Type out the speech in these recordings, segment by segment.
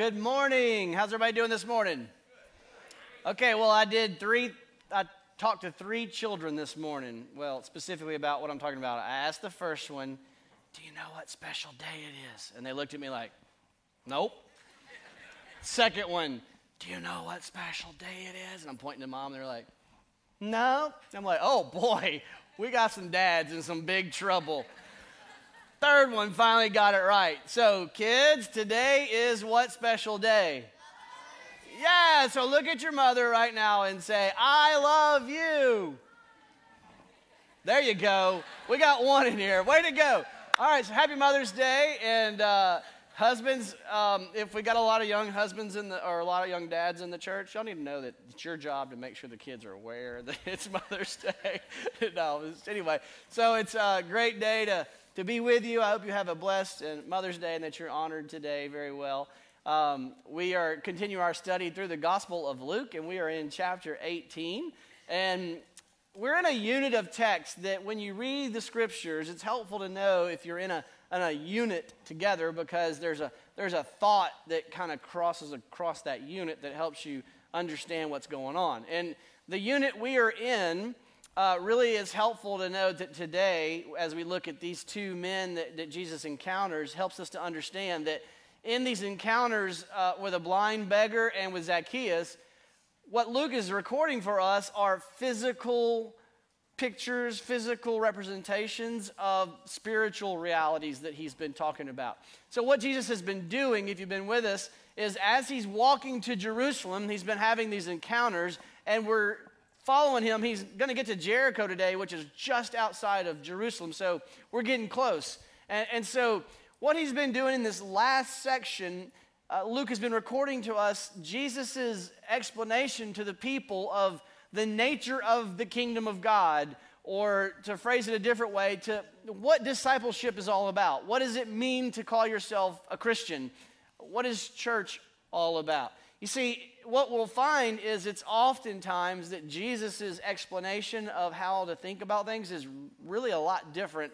Good morning. How's everybody doing this morning? Okay, well, I did three, I talked to three children this morning. Well, specifically about what I'm talking about. I asked the first one, Do you know what special day it is? And they looked at me like, Nope. Second one, Do you know what special day it is? And I'm pointing to mom, and they're like, No. I'm like, Oh boy, we got some dads in some big trouble. Third one finally got it right. So, kids, today is what special day? Yeah, so look at your mother right now and say, I love you. There you go. We got one in here. Way to go. All right, so happy Mother's Day. And uh, husbands, um, if we got a lot of young husbands in the, or a lot of young dads in the church, y'all need to know that it's your job to make sure the kids are aware that it's Mother's Day. no, anyway, so it's a great day to, to be with you. I hope you have a blessed Mother's Day and that you're honored today very well. Um, we are continuing our study through the Gospel of Luke, and we are in chapter 18. And we're in a unit of text that when you read the scriptures, it's helpful to know if you're in a, in a unit together because there's a, there's a thought that kind of crosses across that unit that helps you understand what's going on. And the unit we are in uh, really is helpful to know that today, as we look at these two men that, that Jesus encounters, helps us to understand that in these encounters uh, with a blind beggar and with Zacchaeus, what Luke is recording for us are physical pictures, physical representations of spiritual realities that he's been talking about. So, what Jesus has been doing, if you've been with us, is as he's walking to Jerusalem, he's been having these encounters, and we're following him. He's going to get to Jericho today, which is just outside of Jerusalem. So, we're getting close. And, and so, what he's been doing in this last section, uh, Luke has been recording to us Jesus' explanation to the people of the nature of the kingdom of God, or to phrase it a different way, to what discipleship is all about. What does it mean to call yourself a Christian? What is church all about? You see, what we'll find is it's oftentimes that Jesus' explanation of how to think about things is really a lot different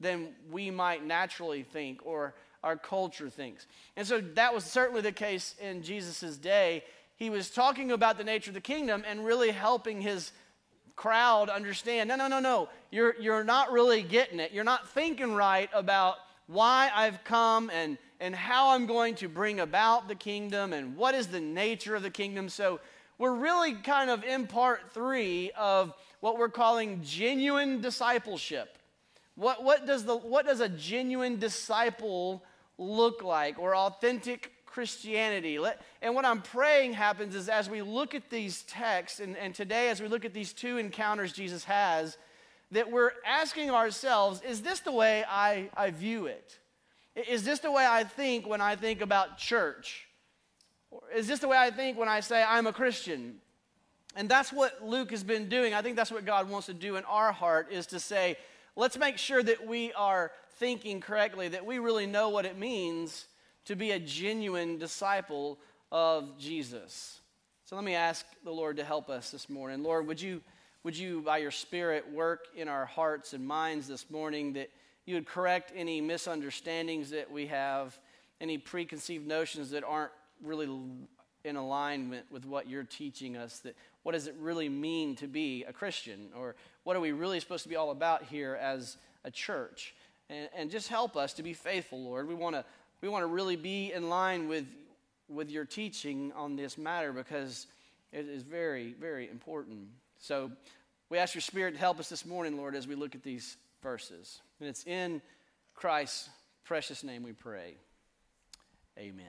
than we might naturally think or our culture thinks. And so that was certainly the case in Jesus' day. He was talking about the nature of the kingdom and really helping his crowd understand no, no, no, no. You're, you're not really getting it. You're not thinking right about why I've come and, and how I'm going to bring about the kingdom and what is the nature of the kingdom. So we're really kind of in part three of what we're calling genuine discipleship. What, what, does the, what does a genuine disciple look like or authentic Christianity? Let, and what I'm praying happens is as we look at these texts, and, and today as we look at these two encounters Jesus has, that we're asking ourselves, is this the way I, I view it? Is this the way I think when I think about church? Is this the way I think when I say I'm a Christian? And that's what Luke has been doing. I think that's what God wants to do in our heart is to say, let's make sure that we are thinking correctly, that we really know what it means to be a genuine disciple of Jesus. So let me ask the Lord to help us this morning. Lord, would you, would you, by your Spirit, work in our hearts and minds this morning that you would correct any misunderstandings that we have, any preconceived notions that aren't really in alignment with what you're teaching us, that what does it really mean to be a Christian? Or what are we really supposed to be all about here as a church? And, and just help us to be faithful, Lord. We want to we want to really be in line with with your teaching on this matter because it is very, very important. So we ask your Spirit to help us this morning, Lord, as we look at these verses. And it's in Christ's precious name we pray. Amen.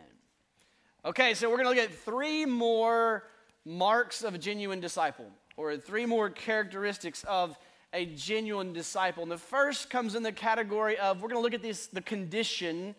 Okay, so we're going to look at three more marks of a genuine disciple, or three more characteristics of a genuine disciple. And the first comes in the category of we're going to look at this, the condition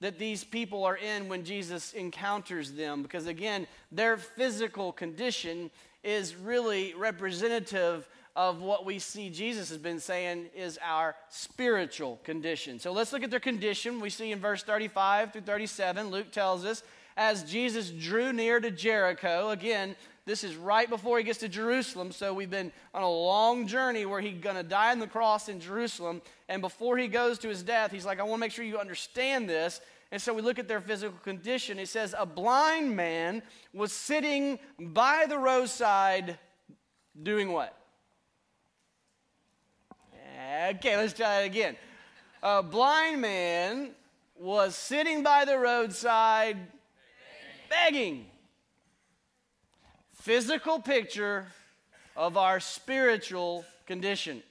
that these people are in when Jesus encounters them, because again, their physical condition is really representative of what we see Jesus has been saying is our spiritual condition. So let's look at their condition. We see in verse 35 through 37, Luke tells us, as Jesus drew near to Jericho, again, this is right before he gets to Jerusalem. So we've been on a long journey where he's going to die on the cross in Jerusalem. And before he goes to his death, he's like, I want to make sure you understand this. And so we look at their physical condition. It says, A blind man was sitting by the roadside doing what? Okay, let's try it again. A blind man was sitting by the roadside begging. Physical picture of our spiritual condition.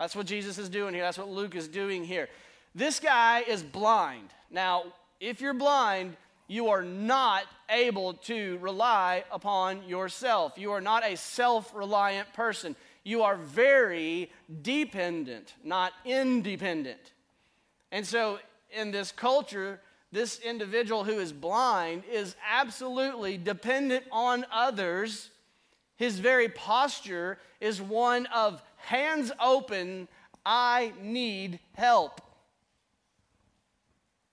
That's what Jesus is doing here. That's what Luke is doing here. This guy is blind. Now, if you're blind, you are not able to rely upon yourself. You are not a self reliant person. You are very dependent, not independent. And so, in this culture, this individual who is blind is absolutely dependent on others. His very posture is one of hands open, I need help.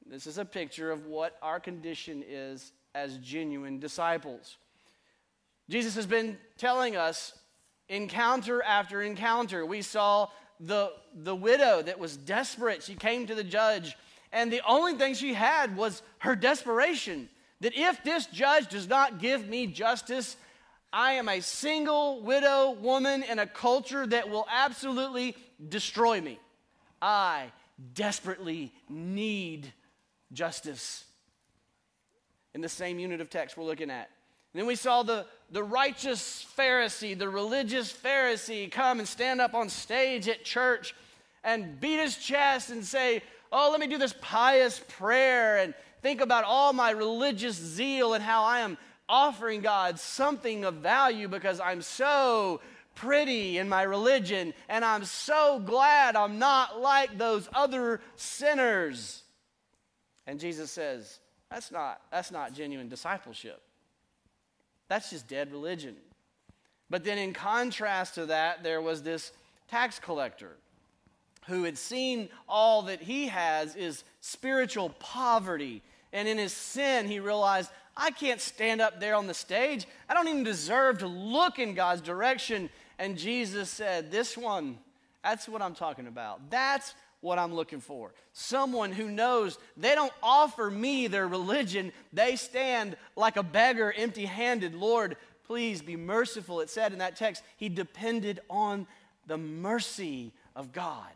This is a picture of what our condition is as genuine disciples. Jesus has been telling us encounter after encounter. We saw the, the widow that was desperate. She came to the judge, and the only thing she had was her desperation that if this judge does not give me justice, I am a single widow woman in a culture that will absolutely destroy me. I desperately need justice. In the same unit of text we're looking at. Then we saw the, the righteous Pharisee, the religious Pharisee, come and stand up on stage at church and beat his chest and say, Oh, let me do this pious prayer and think about all my religious zeal and how I am offering God something of value because I'm so pretty in my religion and I'm so glad I'm not like those other sinners. And Jesus says, that's not, that's not genuine discipleship. That's just dead religion. But then, in contrast to that, there was this tax collector who had seen all that he has is spiritual poverty. And in his sin, he realized, I can't stand up there on the stage. I don't even deserve to look in God's direction. And Jesus said, This one, that's what I'm talking about. That's what I'm looking for. Someone who knows they don't offer me their religion, they stand like a beggar, empty handed. Lord, please be merciful. It said in that text, he depended on the mercy of God.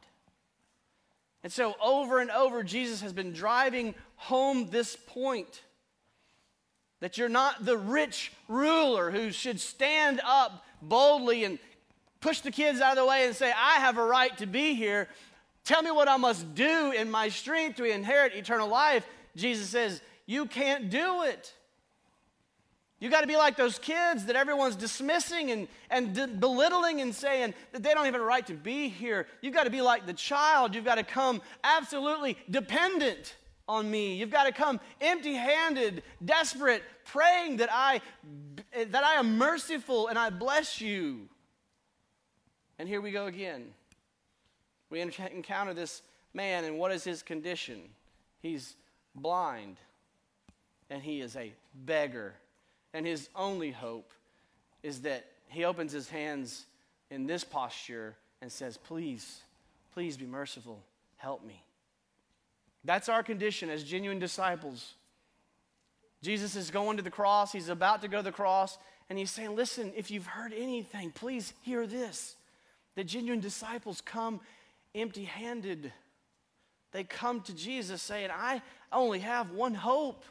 And so, over and over, Jesus has been driving home this point that you're not the rich ruler who should stand up boldly and push the kids out of the way and say, I have a right to be here. Tell me what I must do in my strength to inherit eternal life. Jesus says, You can't do it. You got to be like those kids that everyone's dismissing and, and belittling and saying that they don't even have a right to be here. You've got to be like the child. You've got to come absolutely dependent on me. You've got to come empty-handed, desperate, praying that I that I am merciful and I bless you. And here we go again. We encounter this man, and what is his condition? He's blind, and he is a beggar. And his only hope is that he opens his hands in this posture and says, Please, please be merciful. Help me. That's our condition as genuine disciples. Jesus is going to the cross. He's about to go to the cross. And he's saying, Listen, if you've heard anything, please hear this. The genuine disciples come empty handed. They come to Jesus saying, I only have one hope.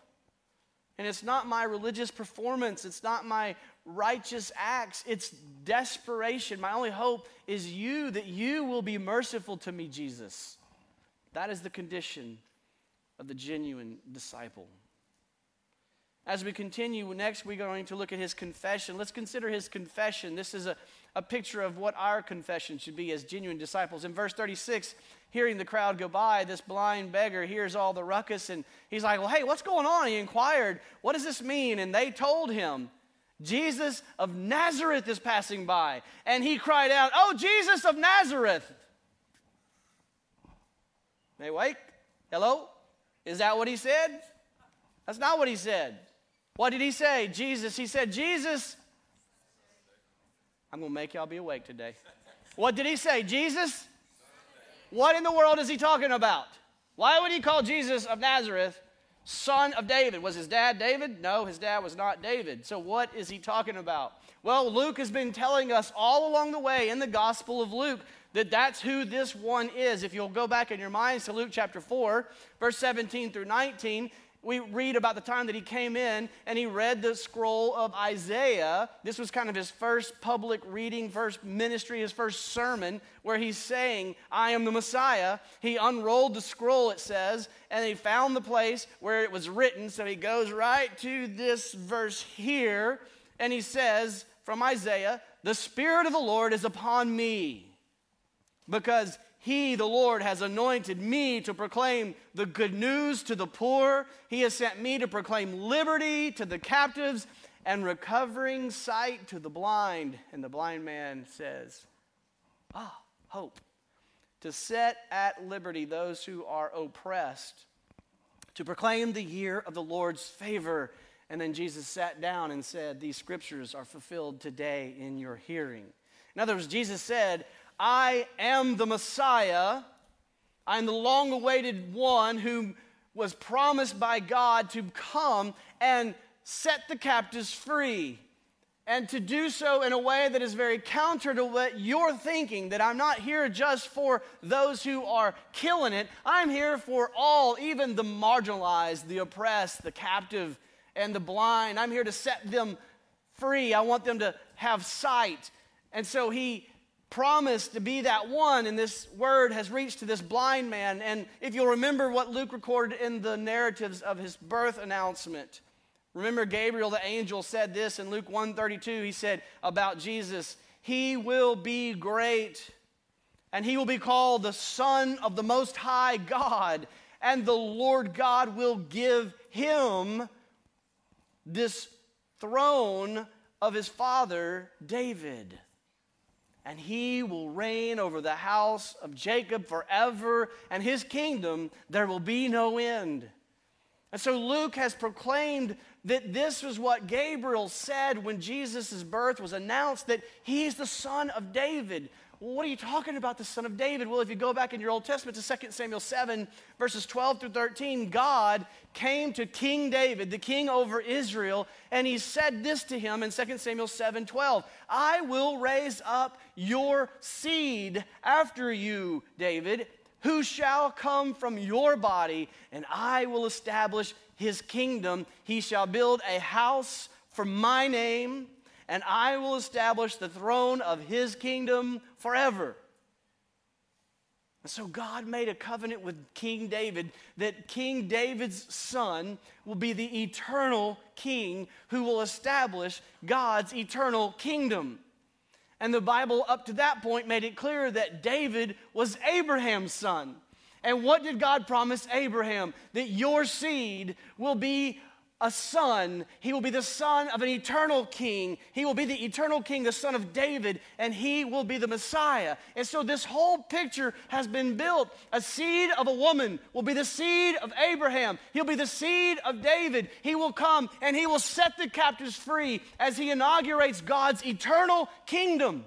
And it's not my religious performance, it's not my righteous acts, it's desperation. My only hope is you, that you will be merciful to me, Jesus. That is the condition of the genuine disciple. As we continue, next we're going to look at his confession. Let's consider his confession. This is a, a picture of what our confession should be as genuine disciples. In verse 36, hearing the crowd go by, this blind beggar hears all the ruckus and he's like, Well, hey, what's going on? He inquired, What does this mean? And they told him, Jesus of Nazareth is passing by. And he cried out, Oh, Jesus of Nazareth. Hey, wait. Hello? Is that what he said? That's not what he said. What did he say? Jesus. He said, Jesus. I'm going to make y'all be awake today. What did he say? Jesus? What in the world is he talking about? Why would he call Jesus of Nazareth son of David? Was his dad David? No, his dad was not David. So what is he talking about? Well, Luke has been telling us all along the way in the Gospel of Luke that that's who this one is. If you'll go back in your minds to Luke chapter 4, verse 17 through 19, we read about the time that he came in and he read the scroll of Isaiah. This was kind of his first public reading, first ministry, his first sermon, where he's saying, I am the Messiah. He unrolled the scroll, it says, and he found the place where it was written. So he goes right to this verse here, and he says from Isaiah, The Spirit of the Lord is upon me, because he, the Lord, has anointed me to proclaim the good news to the poor. He has sent me to proclaim liberty to the captives and recovering sight to the blind. And the blind man says, Ah, hope. To set at liberty those who are oppressed, to proclaim the year of the Lord's favor. And then Jesus sat down and said, These scriptures are fulfilled today in your hearing. In other words, Jesus said, I am the Messiah. I'm the long awaited one who was promised by God to come and set the captives free. And to do so in a way that is very counter to what you're thinking, that I'm not here just for those who are killing it. I'm here for all, even the marginalized, the oppressed, the captive, and the blind. I'm here to set them free. I want them to have sight. And so he promised to be that one, and this word has reached to this blind man. And if you'll remember what Luke recorded in the narratives of his birth announcement, remember Gabriel the angel said this in Luke 132. He said about Jesus, He will be great, and he will be called the Son of the Most High God, and the Lord God will give him this throne of his father David and he will reign over the house of Jacob forever, and his kingdom there will be no end. And so Luke has proclaimed that this was what Gabriel said when Jesus' birth was announced that he's the son of David. What are you talking about, the son of David? Well, if you go back in your Old Testament to 2 Samuel 7, verses 12 through 13, God came to King David, the king over Israel, and he said this to him in 2 Samuel 7 12 I will raise up your seed after you, David, who shall come from your body, and I will establish his kingdom. He shall build a house for my name and I will establish the throne of his kingdom forever. And so God made a covenant with King David that King David's son will be the eternal king who will establish God's eternal kingdom. And the Bible, up to that point, made it clear that David was Abraham's son. And what did God promise Abraham? That your seed will be a son. He will be the son of an eternal king. He will be the eternal king, the son of David, and he will be the Messiah. And so this whole picture has been built. A seed of a woman will be the seed of Abraham. He'll be the seed of David. He will come and he will set the captives free as he inaugurates God's eternal kingdom.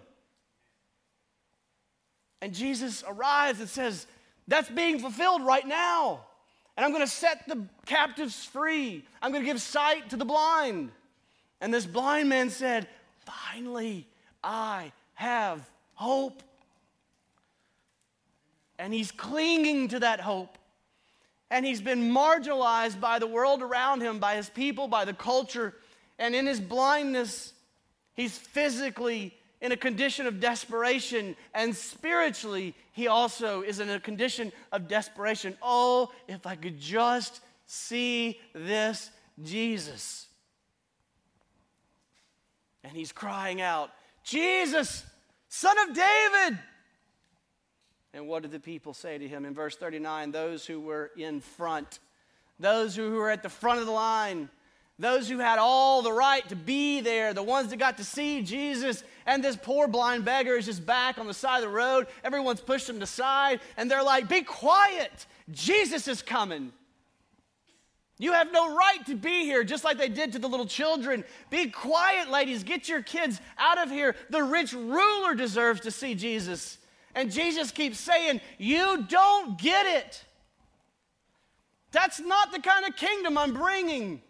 And Jesus arrives and says, That's being fulfilled right now and I'm going to set the captives free. I'm going to give sight to the blind. And this blind man said, Finally, I have hope. And he's clinging to that hope. And he's been marginalized by the world around him, by his people, by the culture. And in his blindness, he's physically in a condition of desperation, and spiritually, he also is in a condition of desperation. Oh, if I could just see this Jesus. And he's crying out, Jesus, son of David. And what did the people say to him in verse 39? Those who were in front, those who were at the front of the line, those who had all the right to be there, the ones that got to see Jesus, and this poor blind beggar is just back on the side of the road. Everyone's pushed him aside, and they're like, Be quiet! Jesus is coming. You have no right to be here, just like they did to the little children. Be quiet, ladies. Get your kids out of here. The rich ruler deserves to see Jesus. And Jesus keeps saying, You don't get it. That's not the kind of kingdom I'm bringing.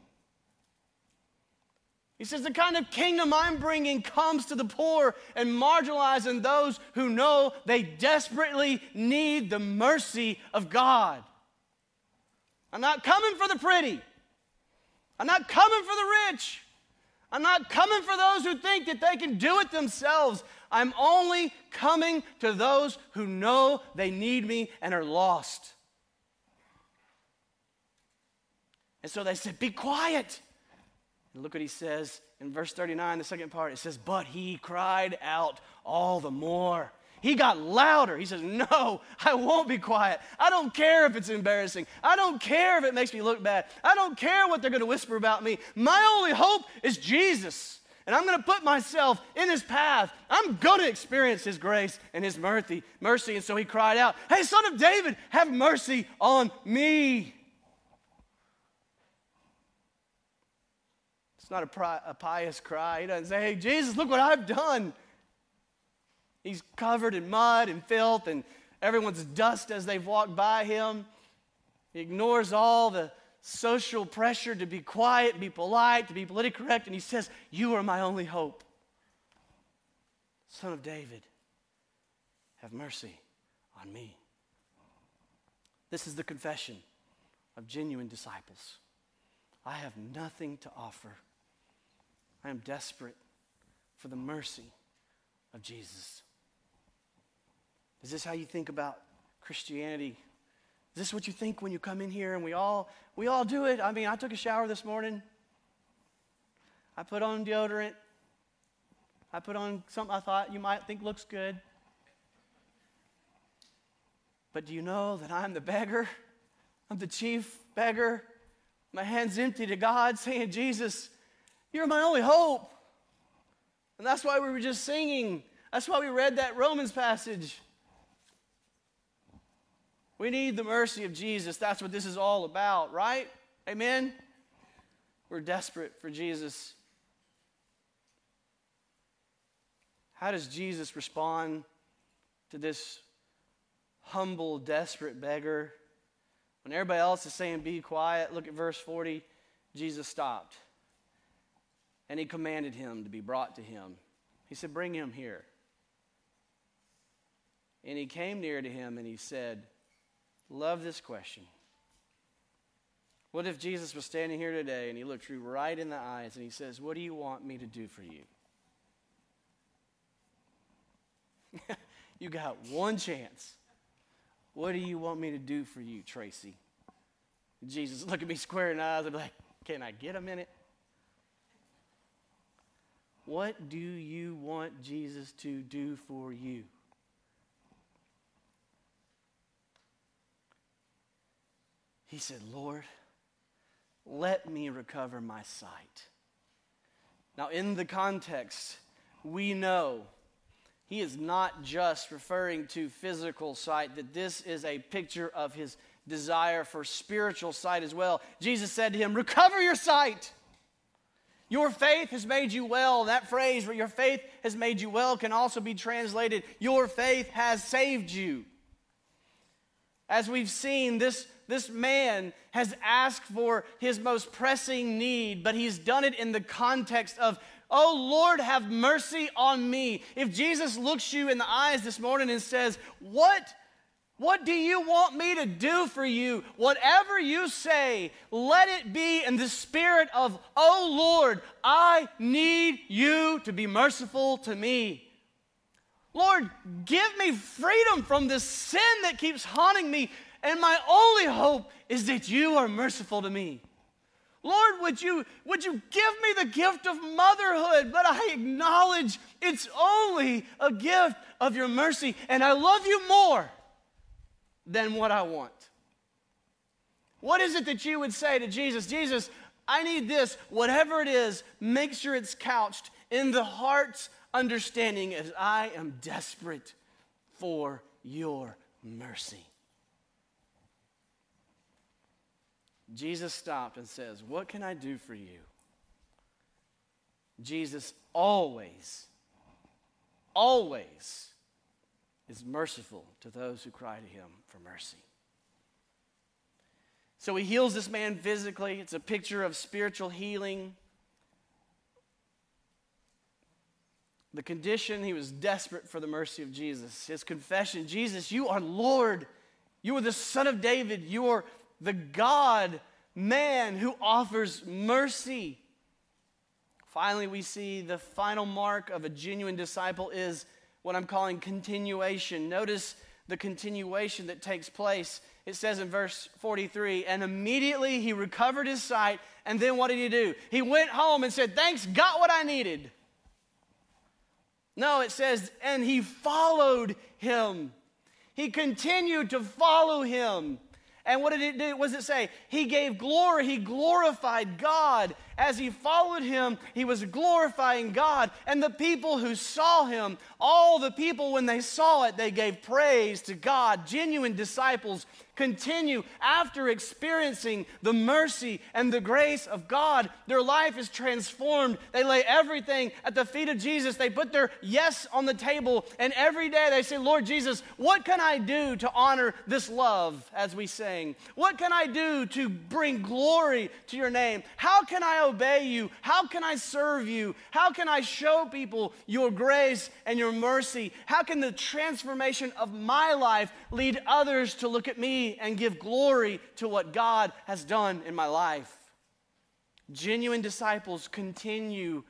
He says, The kind of kingdom I'm bringing comes to the poor and marginalized and those who know they desperately need the mercy of God. I'm not coming for the pretty. I'm not coming for the rich. I'm not coming for those who think that they can do it themselves. I'm only coming to those who know they need me and are lost. And so they said, Be quiet. And look what he says in verse 39, the second part. It says, But he cried out all the more. He got louder. He says, No, I won't be quiet. I don't care if it's embarrassing. I don't care if it makes me look bad. I don't care what they're going to whisper about me. My only hope is Jesus. And I'm going to put myself in his path. I'm going to experience his grace and his mercy. Mercy. And so he cried out, Hey, son of David, have mercy on me. It's not a, pri- a pious cry. He doesn't say, Hey, Jesus, look what I've done. He's covered in mud and filth and everyone's dust as they've walked by him. He ignores all the social pressure to be quiet, be polite, to be politically correct, and he says, You are my only hope. Son of David, have mercy on me. This is the confession of genuine disciples. I have nothing to offer. I am desperate for the mercy of Jesus. Is this how you think about Christianity? Is this what you think when you come in here and we all we all do it? I mean, I took a shower this morning. I put on deodorant. I put on something I thought you might think looks good. But do you know that I'm the beggar? I'm the chief beggar. My hands empty to God, saying, Jesus, you're my only hope. And that's why we were just singing. That's why we read that Romans passage. We need the mercy of Jesus. That's what this is all about, right? Amen? We're desperate for Jesus. How does Jesus respond to this humble, desperate beggar? When everybody else is saying, Be quiet, look at verse 40. Jesus stopped and he commanded him to be brought to him. He said, Bring him here. And he came near to him and he said, Love this question. What if Jesus was standing here today and he looked you right in the eyes and he says, What do you want me to do for you? you got one chance. What do you want me to do for you, Tracy? Jesus look at me square in the eyes and be like, Can I get a minute? What do you want Jesus to do for you? He said, Lord, let me recover my sight. Now, in the context, we know he is not just referring to physical sight, that this is a picture of his desire for spiritual sight as well. Jesus said to him, Recover your sight. Your faith has made you well. That phrase, where your faith has made you well, can also be translated, Your faith has saved you. As we've seen, this this man has asked for his most pressing need, but he's done it in the context of, Oh Lord, have mercy on me. If Jesus looks you in the eyes this morning and says, What? What do you want me to do for you? Whatever you say, let it be in the spirit of, Oh Lord, I need you to be merciful to me. Lord, give me freedom from this sin that keeps haunting me. And my only hope is that you are merciful to me. Lord, would you, would you give me the gift of motherhood? But I acknowledge it's only a gift of your mercy, and I love you more than what I want. What is it that you would say to Jesus? Jesus, I need this. Whatever it is, make sure it's couched in the heart's understanding as I am desperate for your mercy. Jesus stopped and says, What can I do for you? Jesus always, always is merciful to those who cry to him for mercy. So he heals this man physically. It's a picture of spiritual healing. The condition, he was desperate for the mercy of Jesus. His confession Jesus, you are Lord. You are the Son of David. You are the God man who offers mercy. Finally, we see the final mark of a genuine disciple is what I'm calling continuation. Notice the continuation that takes place. It says in verse 43 and immediately he recovered his sight. And then what did he do? He went home and said, Thanks, got what I needed. No, it says, and he followed him. He continued to follow him. And what did it do? What does it say? He gave glory. He glorified God. As he followed him, he was glorifying God. And the people who saw him, all the people, when they saw it, they gave praise to God. Genuine disciples continue after experiencing the mercy and the grace of God. Their life is transformed. They lay everything at the feet of Jesus. They put their yes on the table, and every day they say, Lord Jesus, what can I do to honor this love as we sing? What can I do to bring glory to your name? How can I obey you? How can I serve you? How can I show people your grace and your mercy? How can the transformation of my life lead others to look at me and give glory to what God has done in my life. Genuine disciples continue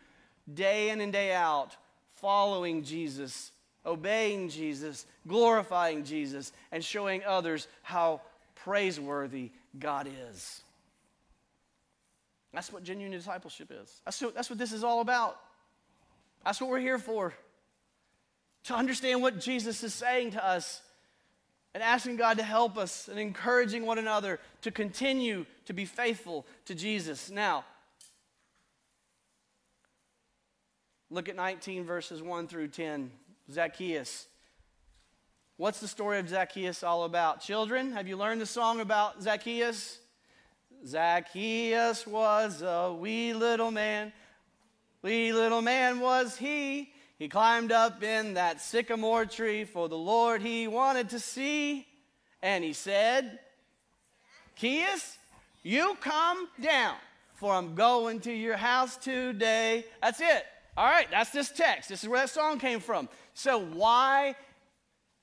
day in and day out following Jesus, obeying Jesus, glorifying Jesus, and showing others how praiseworthy God is. That's what genuine discipleship is. That's what, that's what this is all about. That's what we're here for. To understand what Jesus is saying to us and asking God to help us and encouraging one another to continue to be faithful to Jesus. Now, look at 19 verses 1 through 10. Zacchaeus. What's the story of Zacchaeus all about? Children, have you learned the song about Zacchaeus? Zacchaeus was a wee little man. Wee little man was he. He climbed up in that sycamore tree for the Lord he wanted to see. And he said, Zacchaeus, you come down, for I'm going to your house today. That's it. All right, that's this text. This is where that song came from. So, why,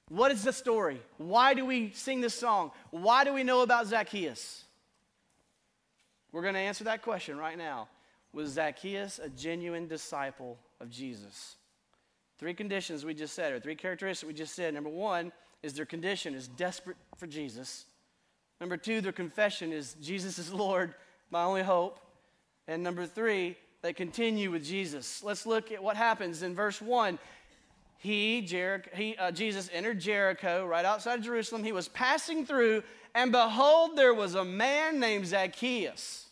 what is the story? Why do we sing this song? Why do we know about Zacchaeus? We're going to answer that question right now. Was Zacchaeus a genuine disciple of Jesus? Three conditions we just said, or three characteristics we just said. Number one is their condition is desperate for Jesus. Number two, their confession is Jesus is Lord, my only hope. And number three, they continue with Jesus. Let's look at what happens in verse one. He, Jericho, he uh, Jesus entered Jericho right outside of Jerusalem. He was passing through, and behold, there was a man named Zacchaeus.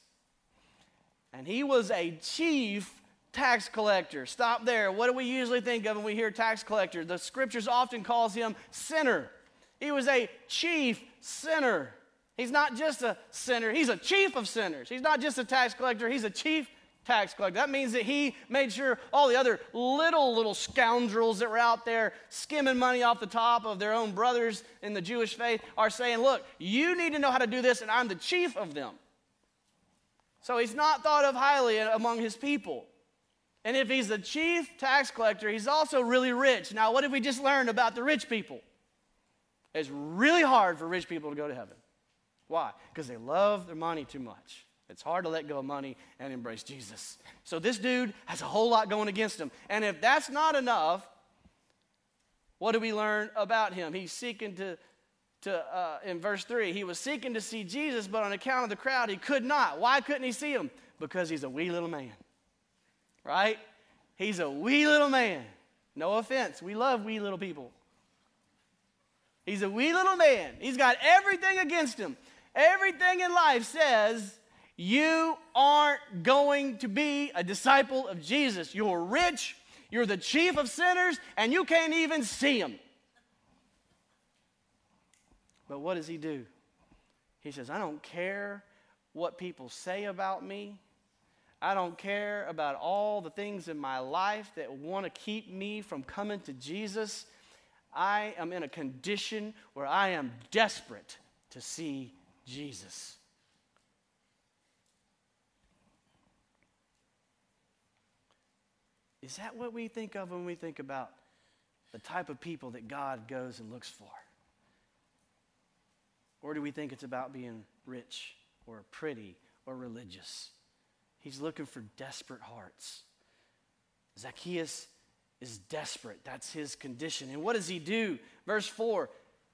And he was a chief tax collector. Stop there. What do we usually think of when we hear tax collector? The scriptures often calls him sinner. He was a chief sinner. He's not just a sinner, he's a chief of sinners. He's not just a tax collector, he's a chief tax collector. That means that he made sure all the other little, little scoundrels that were out there skimming money off the top of their own brothers in the Jewish faith are saying, Look, you need to know how to do this, and I'm the chief of them. So he's not thought of highly among his people. And if he's the chief tax collector, he's also really rich. Now, what have we just learned about the rich people? It's really hard for rich people to go to heaven. Why? Because they love their money too much. It's hard to let go of money and embrace Jesus. So this dude has a whole lot going against him. And if that's not enough, what do we learn about him? He's seeking to, to uh, in verse 3, he was seeking to see Jesus, but on account of the crowd, he could not. Why couldn't he see him? Because he's a wee little man right? He's a wee little man. No offense, we love wee little people. He's a wee little man. He's got everything against him. Everything in life says you aren't going to be a disciple of Jesus. You're rich, you're the chief of sinners, and you can't even see him. But what does he do? He says, I don't care what people say about me. I don't care about all the things in my life that want to keep me from coming to Jesus. I am in a condition where I am desperate to see Jesus. Is that what we think of when we think about the type of people that God goes and looks for? Or do we think it's about being rich or pretty or religious? He's looking for desperate hearts. Zacchaeus is desperate. That's his condition. And what does he do? Verse 4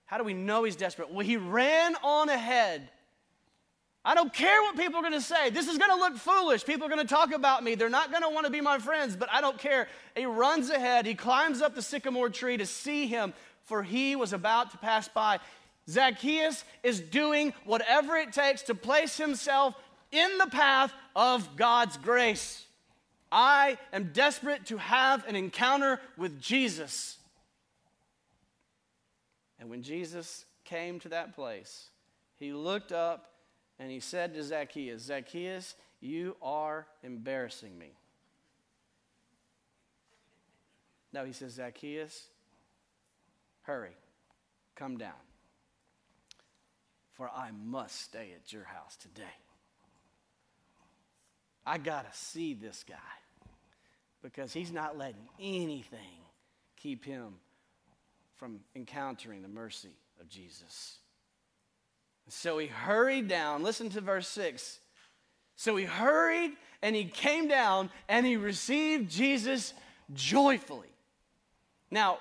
How do we know he's desperate? Well, he ran on ahead I don't care what people are going to say. This is going to look foolish. People are going to talk about me. They're not going to want to be my friends, but I don't care. He runs ahead. He climbs up the sycamore tree to see him, for he was about to pass by. Zacchaeus is doing whatever it takes to place himself in the path of God's grace. I am desperate to have an encounter with Jesus. And when Jesus came to that place, he looked up and he said to Zacchaeus, Zacchaeus, you are embarrassing me. No, he says, Zacchaeus, hurry, come down, for I must stay at your house today. I got to see this guy because he's not letting anything keep him from encountering the mercy of Jesus. So he hurried down. Listen to verse 6. So he hurried and he came down and he received Jesus joyfully. Now,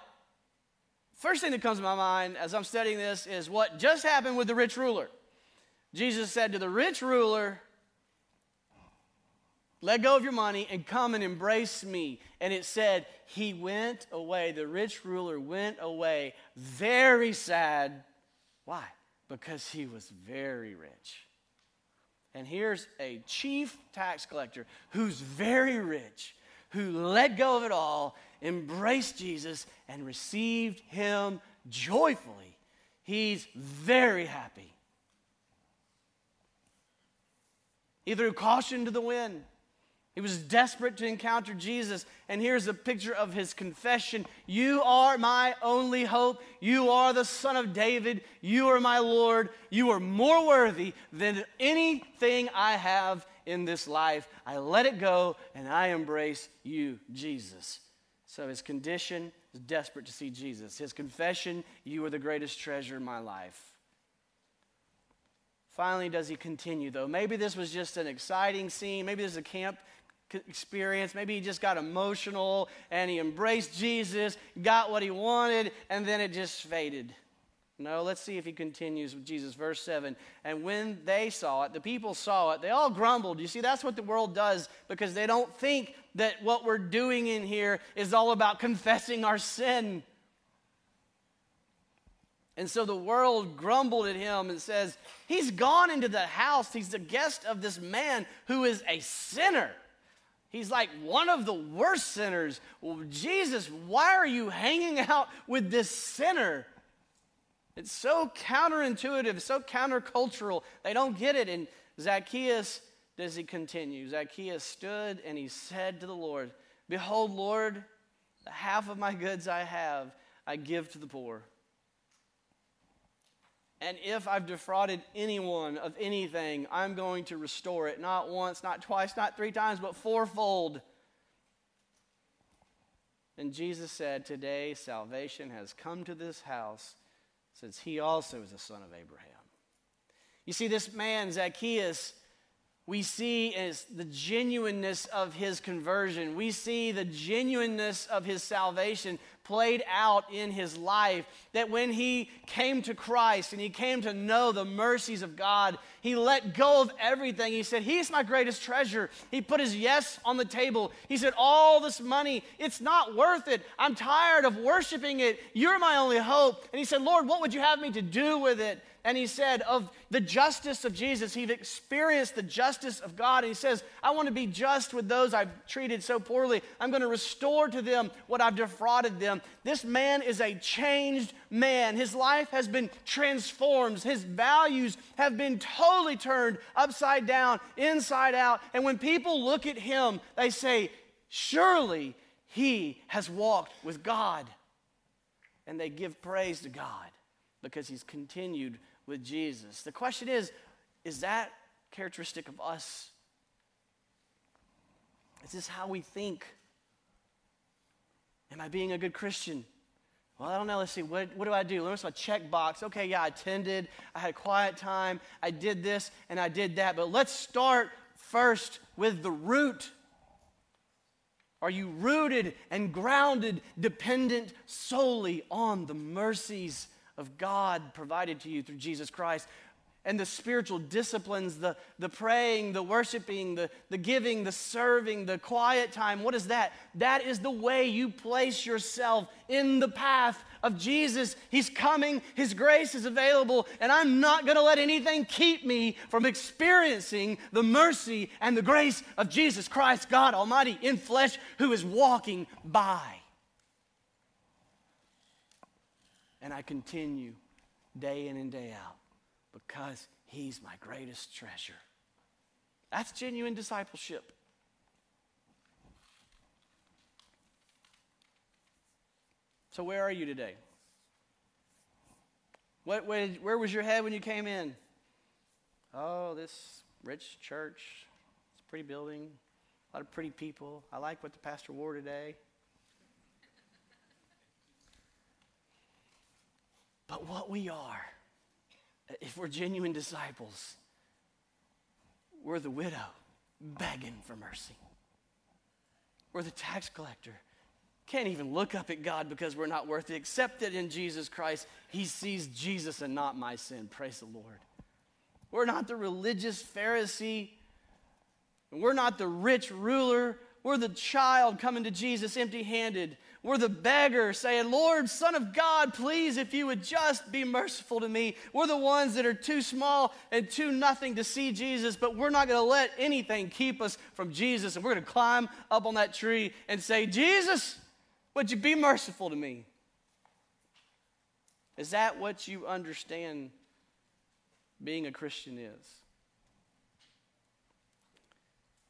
first thing that comes to my mind as I'm studying this is what just happened with the rich ruler. Jesus said to the rich ruler, Let go of your money and come and embrace me. And it said, He went away. The rich ruler went away very sad. Why? because he was very rich. And here's a chief tax collector who's very rich, who let go of it all, embraced Jesus, and received him joyfully. He's very happy. He threw caution to the wind. He was desperate to encounter Jesus. And here's a picture of his confession You are my only hope. You are the Son of David. You are my Lord. You are more worthy than anything I have in this life. I let it go and I embrace you, Jesus. So his condition is desperate to see Jesus. His confession, You are the greatest treasure in my life. Finally, does he continue, though? Maybe this was just an exciting scene. Maybe this is a camp experience. Maybe he just got emotional and he embraced Jesus, got what he wanted, and then it just faded. No, let's see if he continues with Jesus. Verse 7. And when they saw it, the people saw it, they all grumbled. You see, that's what the world does because they don't think that what we're doing in here is all about confessing our sin. And so the world grumbled at him and says, He's gone into the house. He's the guest of this man who is a sinner. He's like one of the worst sinners. Well, Jesus, why are you hanging out with this sinner? It's so counterintuitive, so countercultural. They don't get it. And Zacchaeus, does he continue? Zacchaeus stood and he said to the Lord, Behold, Lord, the half of my goods I have, I give to the poor. And if I've defrauded anyone of anything, I'm going to restore it. Not once, not twice, not three times, but fourfold. And Jesus said, Today salvation has come to this house, since he also is a son of Abraham. You see, this man, Zacchaeus, we see is the genuineness of his conversion. We see the genuineness of his salvation played out in his life. That when he came to Christ and he came to know the mercies of God, he let go of everything. He said, He's my greatest treasure. He put his yes on the table. He said, All this money, it's not worth it. I'm tired of worshiping it. You're my only hope. And he said, Lord, what would you have me to do with it? And he said of the justice of Jesus, he'd experienced the justice of God. And he says, I want to be just with those I've treated so poorly. I'm going to restore to them what I've defrauded them. This man is a changed man. His life has been transformed, his values have been totally turned upside down, inside out. And when people look at him, they say, Surely he has walked with God. And they give praise to God because he's continued with Jesus. The question is is that characteristic of us? Is this how we think? Am I being a good Christian? Well, I don't know. Let's see. What, what do I do? Let's my check box. Okay, yeah, I attended. I had a quiet time. I did this and I did that. But let's start first with the root. Are you rooted and grounded, dependent solely on the mercies of God provided to you through Jesus Christ? and the spiritual disciplines, the, the praying, the worshiping, the, the giving, the serving, the quiet time. What is that? That is the way you place yourself in the path of Jesus. He's coming, His grace is available, and I'm not going to let anything keep me from experiencing the mercy and the grace of Jesus Christ, God Almighty in flesh, who is walking by. And I continue day in and day out because he's my greatest treasure. That's genuine discipleship. So, where are you today? What, where, where was your head when you came in? Oh, this rich church. It's a pretty building. A lot of pretty people. I like what the pastor wore today. But what we are if we're genuine disciples, we're the widow begging for mercy. We're the tax collector. Can't even look up at God because we're not worthy, except that in Jesus Christ, He sees Jesus and not my sin. Praise the Lord. We're not the religious Pharisee. We're not the rich ruler. We're the child coming to Jesus empty handed we're the beggar saying, Lord, Son of God, please, if you would just be merciful to me. We're the ones that are too small and too nothing to see Jesus, but we're not going to let anything keep us from Jesus. And we're going to climb up on that tree and say, Jesus, would you be merciful to me? Is that what you understand being a Christian is?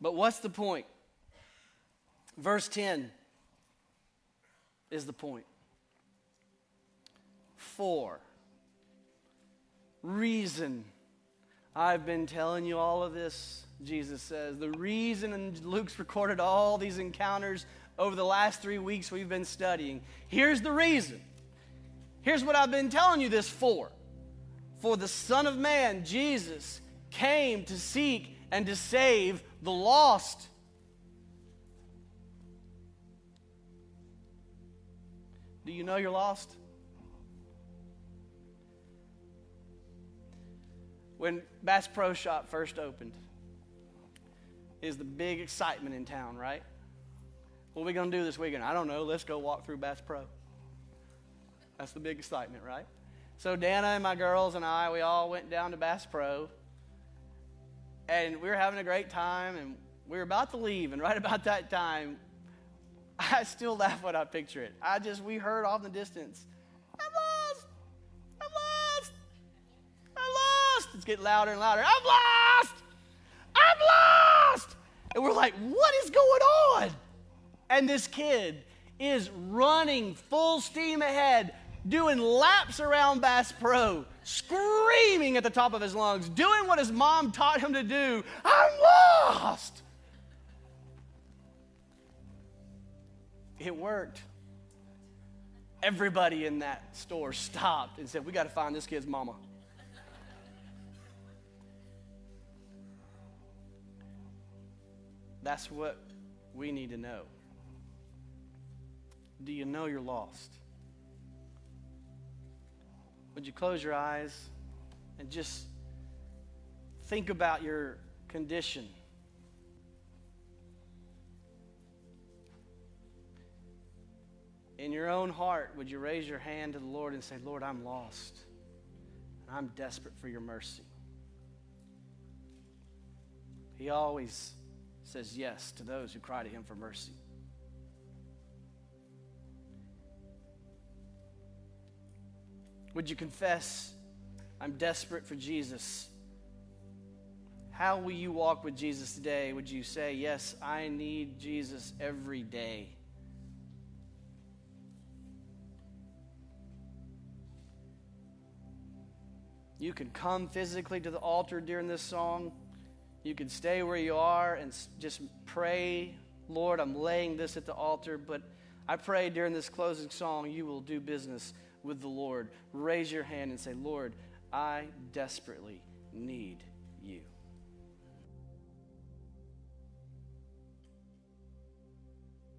But what's the point? Verse 10 is the point. Four, reason. I've been telling you all of this, Jesus says. The reason, and Luke's recorded all these encounters over the last three weeks we've been studying. Here's the reason. Here's what I've been telling you this for. For the Son of Man, Jesus, came to seek and to save the lost. Do you know you're lost? When Bass Pro Shop first opened, is the big excitement in town, right? What are we going to do this weekend? I don't know. Let's go walk through Bass Pro. That's the big excitement, right? So Dana and my girls and I, we all went down to Bass Pro, and we were having a great time, and we were about to leave, and right about that time, I still laugh when I picture it. I just, we heard off in the distance, I'm lost! I'm lost! I'm lost! It's getting louder and louder. I'm lost! I'm lost! And we're like, what is going on? And this kid is running full steam ahead, doing laps around Bass Pro, screaming at the top of his lungs, doing what his mom taught him to do. I'm lost! It worked. Everybody in that store stopped and said, We got to find this kid's mama. That's what we need to know. Do you know you're lost? Would you close your eyes and just think about your condition? In your own heart, would you raise your hand to the Lord and say, Lord, I'm lost. And I'm desperate for your mercy. He always says yes to those who cry to him for mercy. Would you confess, I'm desperate for Jesus? How will you walk with Jesus today? Would you say, Yes, I need Jesus every day? You can come physically to the altar during this song. You can stay where you are and just pray, Lord, I'm laying this at the altar, but I pray during this closing song you will do business with the Lord. Raise your hand and say, Lord, I desperately need you.